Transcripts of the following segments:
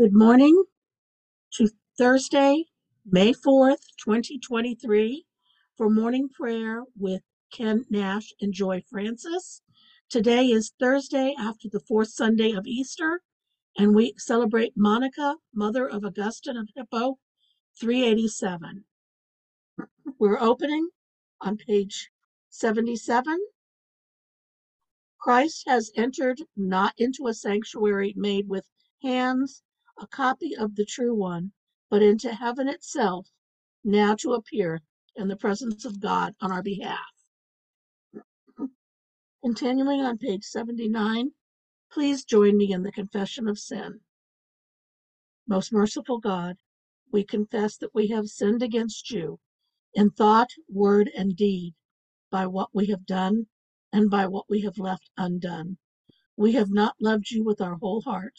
Good morning to Thursday, May 4th, 2023, for morning prayer with Ken Nash and Joy Francis. Today is Thursday after the fourth Sunday of Easter, and we celebrate Monica, mother of Augustine of Hippo, 387. We're opening on page 77. Christ has entered not into a sanctuary made with hands, a copy of the true one, but into heaven itself, now to appear in the presence of God on our behalf. Continuing on page 79, please join me in the confession of sin. Most merciful God, we confess that we have sinned against you in thought, word, and deed, by what we have done and by what we have left undone. We have not loved you with our whole heart,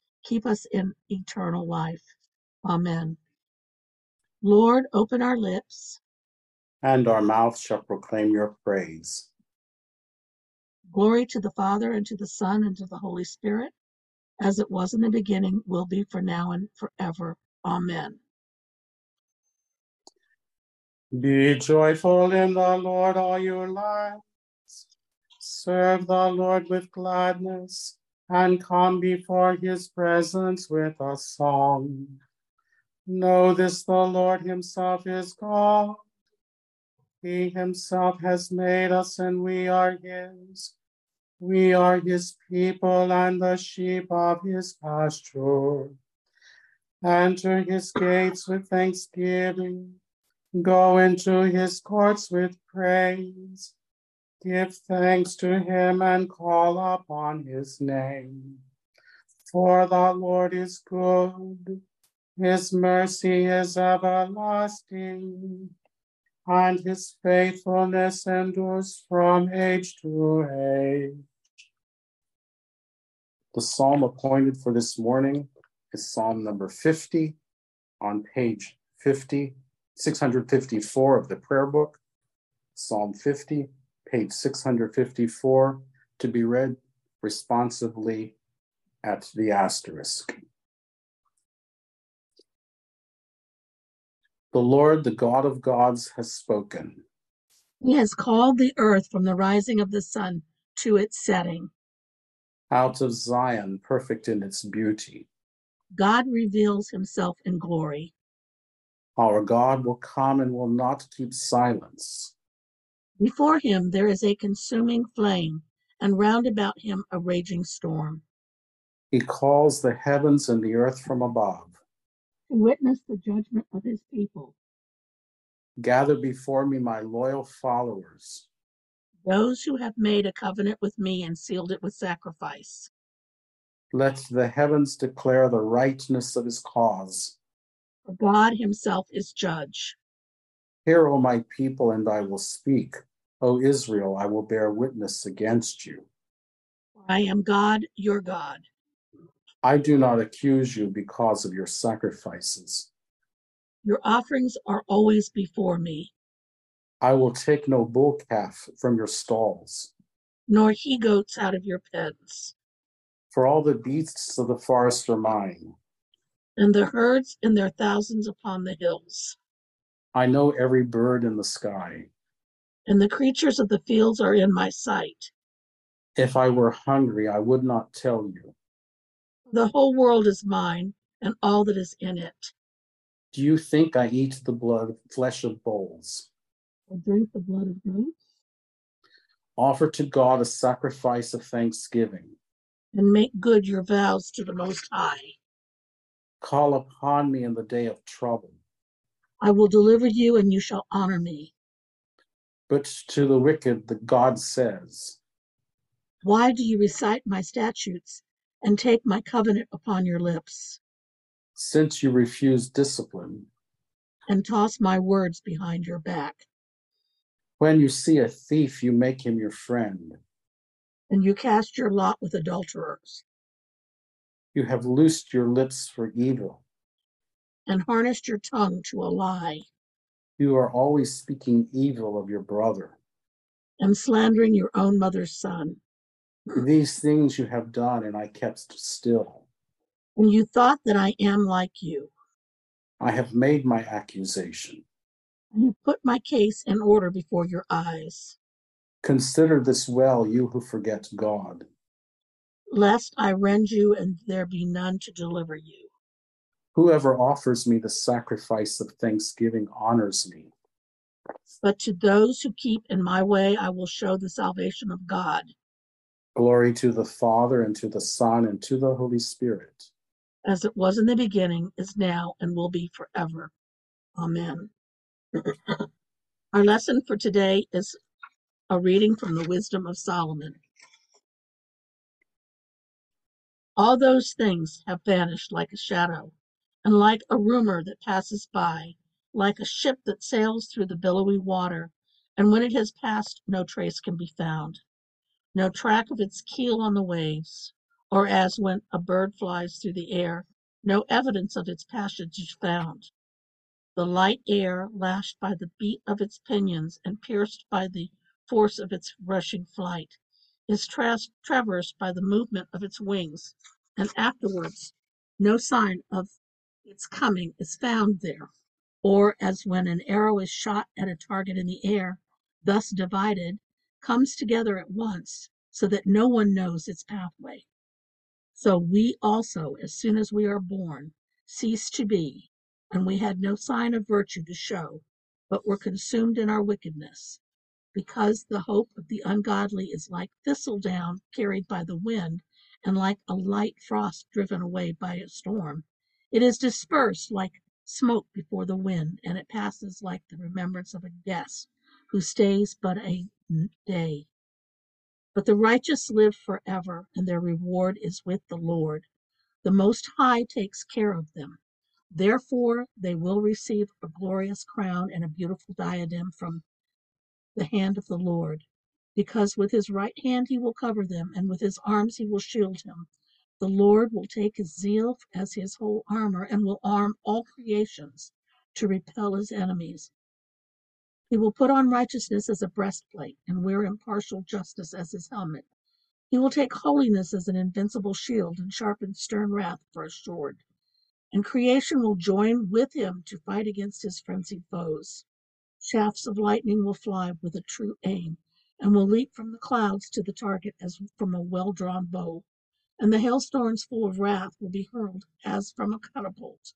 keep us in eternal life. Amen. Lord, open our lips. And our mouth shall proclaim your praise. Glory to the Father, and to the Son, and to the Holy Spirit, as it was in the beginning, will be for now and forever. Amen. Be joyful in the Lord, all your lives. Serve the Lord with gladness, and come before his presence with a song. Know this the Lord himself is God. He himself has made us, and we are his. We are his people and the sheep of his pasture. Enter his gates with thanksgiving. Go into his courts with praise. Give thanks to him and call upon his name. For the Lord is good, his mercy is everlasting, and his faithfulness endures from age to age. The psalm appointed for this morning is Psalm number 50 on page 50, 654 of the prayer book. Psalm 50, page 654, to be read responsively at the asterisk. The Lord, the God of gods, has spoken. He has called the earth from the rising of the sun to its setting. Out of Zion, perfect in its beauty. God reveals himself in glory. Our God will come and will not keep silence. Before him there is a consuming flame, and round about him a raging storm. He calls the heavens and the earth from above. To witness the judgment of his people, Gather before me my loyal followers. those who have made a covenant with me and sealed it with sacrifice. Let the heavens declare the rightness of his cause. For God himself is judge. Hear, O my people, and I will speak. O Israel, I will bear witness against you. I am God, your God. I do not accuse you because of your sacrifices. Your offerings are always before me, I will take no bull calf from your stalls. nor he goats out of your pens, For all the beasts of the forest are mine. and the herds in their thousands upon the hills. I know every bird in the sky. And the creatures of the fields are in my sight. If I were hungry, I would not tell you. The whole world is mine, and all that is in it. Do you think I eat the blood, of flesh of bulls? Or drink the blood of goats, Offer to God a sacrifice of thanksgiving. and make good your vows to the Most High. Call upon me in the day of trouble. I will deliver you, and you shall honor me. But to the wicked, the God says, Why do you recite my statutes and take my covenant upon your lips? since you refuse discipline. and toss my words behind your back. When you see a thief, you make him your friend. And you cast your lot with adulterers, You have loosed your lips for evil. and harnessed your tongue to a lie, You are always speaking evil of your brother. and slandering your own mother's son. These things you have done, and I kept still. And you thought that I am like you. I have made my accusation. And you put my case in order before your eyes, Consider this well, you who forget God. lest I rend you and there be none to deliver you. Whoever offers me the sacrifice of thanksgiving honors me. But to those who keep in my way, I will show the salvation of God. Glory to the Father, and to the Son, and to the Holy Spirit. as it was in the beginning, is now, and will be forever. Amen. Our lesson for today is a reading from the Wisdom of Solomon. All those things have vanished like a shadow, and like a rumor that passes by, like a ship that sails through the billowy water, and when it has passed, no trace can be found, no track of its keel on the waves, or as when a bird flies through the air, no evidence of its passage is found. The light air, lashed by the beat of its pinions and pierced by the force of its rushing flight, is tras- traversed by the movement of its wings, and afterwards no sign of its coming is found there. Or as when an arrow is shot at a target in the air, thus divided, comes together at once, so that no one knows its pathway. So we also, as soon as we are born, cease to be, and we had no sign of virtue to show, but were consumed in our wickedness. Because the hope of the ungodly is like thistledown carried by the wind, and like a light frost driven away by a storm. It is dispersed like smoke before the wind, and it passes like the remembrance of a guest who stays but a day. But the righteous live forever, and their reward is with the Lord. The Most High takes care of them. Therefore, they will receive a glorious crown and a beautiful diadem from the hand of the Lord. Because with his right hand he will cover them, and with his arms he will shield him. The Lord will take his zeal as his whole armor, and will arm all creations to repel his enemies. He will put on righteousness as a breastplate, and wear impartial justice as his helmet. He will take holiness as an invincible shield, and sharpen stern wrath for a sword. And creation will join with him to fight against his frenzied foes. Shafts of lightning will fly with a true aim, and will leap from the clouds to the target as from a well drawn bow. And the hailstones full of wrath will be hurled as from a catapult.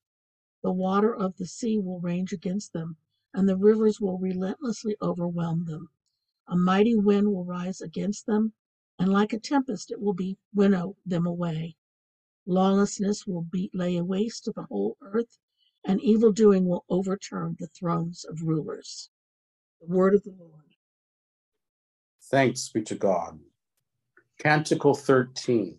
The water of the sea will rage against them, and the rivers will relentlessly overwhelm them. A mighty wind will rise against them, and like a tempest it will be winnow them away. Lawlessness will lay waste to the whole earth, and evil doing will overturn the thrones of rulers. The word of the Lord. Thanks be to God. Canticle 13.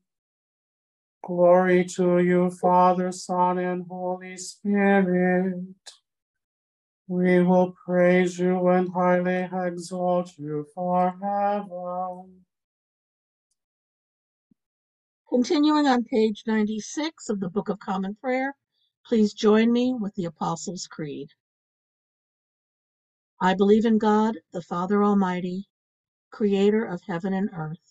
Glory to you, Father, Son, and Holy Spirit. We will praise you and highly exalt you forever. Continuing on page 96 of the Book of Common Prayer, Please join me with the Apostles' Creed. I believe in God, the Father Almighty, creator of heaven and earth.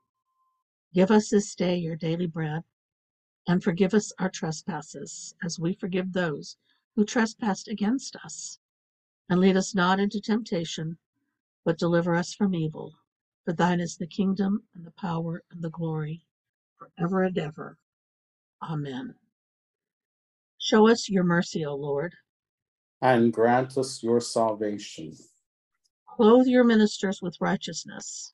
Give us this day your daily bread, and forgive us our trespasses, as we forgive those who trespass against us. And lead us not into temptation, but deliver us from evil. For thine is the kingdom, and the power, and the glory, forever and ever. Amen. Show us your mercy, O Lord. And grant us your salvation. Clothe your ministers with righteousness.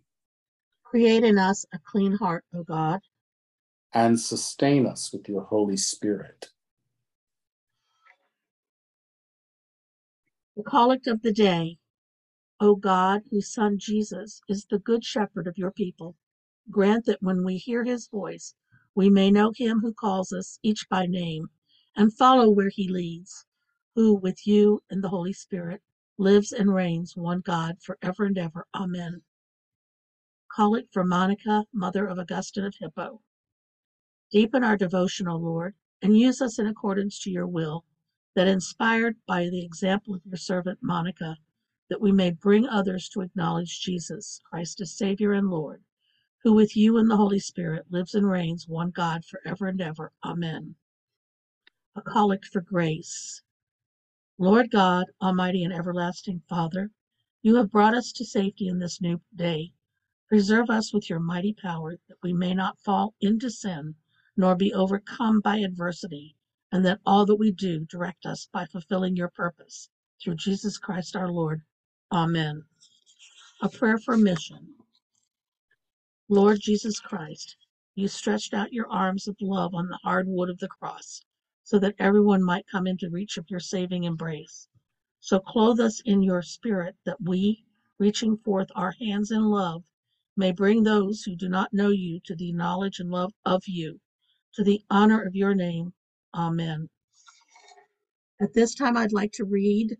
Create in us a clean heart, O God, And sustain us with your Holy Spirit. The collect of the day. O God, whose Son Jesus is the good shepherd of your people, grant that when we hear his voice, we may know him who calls us each by name and follow where he leads, who with you and the Holy Spirit lives and reigns one God forever and ever. Amen. Collect for Monica, mother of Augustine of Hippo. Deepen our devotion, O Lord, and use us in accordance to your will, that inspired by the example of your servant Monica, that we may bring others to acknowledge Jesus, Christ as Savior and Lord, who with you and the Holy Spirit lives and reigns one God forever and ever. Amen. A collect for grace. Lord God, Almighty and everlasting Father, you have brought us to safety in this new day. Preserve us with your mighty power that we may not fall into sin nor be overcome by adversity, and that all that we do direct us by fulfilling your purpose. Through Jesus Christ our Lord. Amen. A prayer for mission. Lord Jesus Christ, you stretched out your arms of love on the hard wood of the cross so that everyone might come into reach of your saving embrace. So clothe us in your spirit that we, reaching forth our hands in love, may bring those who do not know you to the knowledge and love of you, to the honor of your name. Amen. At this time, I'd like to read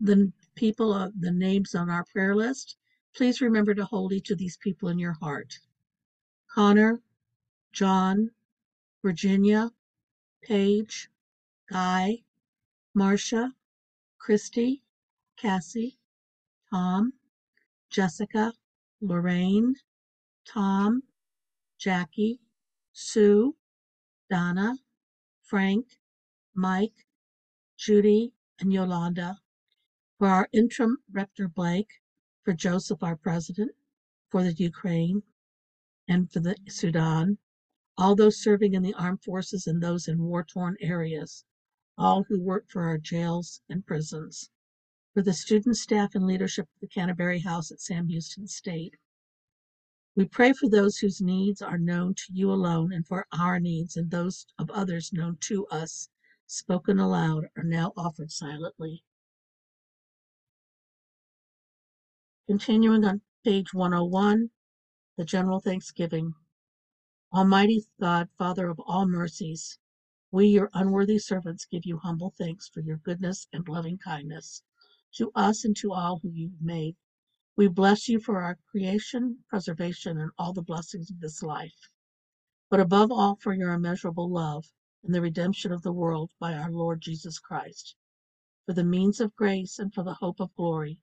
the people of the names on our prayer list. Please remember to hold each of these people in your heart. Connor, John, Virginia, Paige, Guy, Marcia, Christy, Cassie, Tom, Jessica, Lorraine, Tom, Jackie, Sue, Donna, Frank, Mike, Judy, and Yolanda. For our interim rector Blake, for Joseph, our president, for the Ukraine, and for the Sudan, all those serving in the armed forces and those in war torn areas, all who work for our jails and prisons, for the student staff and leadership of the Canterbury House at Sam Houston State. We pray for those whose needs are known to you alone and for our needs and those of others known to us, spoken aloud or now offered silently. Continuing on page 101, the general thanksgiving. Almighty God, Father of all mercies, We, your unworthy servants, give you humble thanks for your goodness and loving kindness to us and to all who you've made. We bless you for our creation, preservation, and all the blessings of this life, but above all for your immeasurable love and the redemption of the world by our Lord Jesus Christ, for the means of grace and for the hope of glory.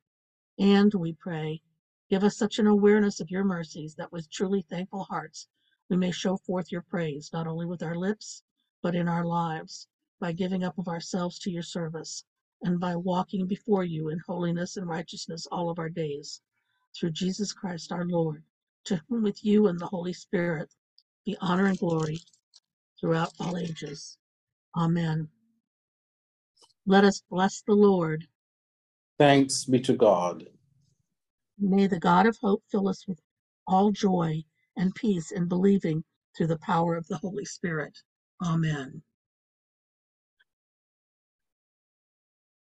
And we pray, give us such an awareness of your mercies that with truly thankful hearts we may show forth your praise, not only with our lips, but in our lives, by giving up of ourselves to your service, and by walking before you in holiness and righteousness all of our days. Through Jesus Christ our Lord, to whom with you and the Holy Spirit be honor and glory throughout all ages. Amen. Let us bless the Lord. Thanks be to God. May the God of hope fill us with all joy and peace in believing through the power of the Holy Spirit. Amen.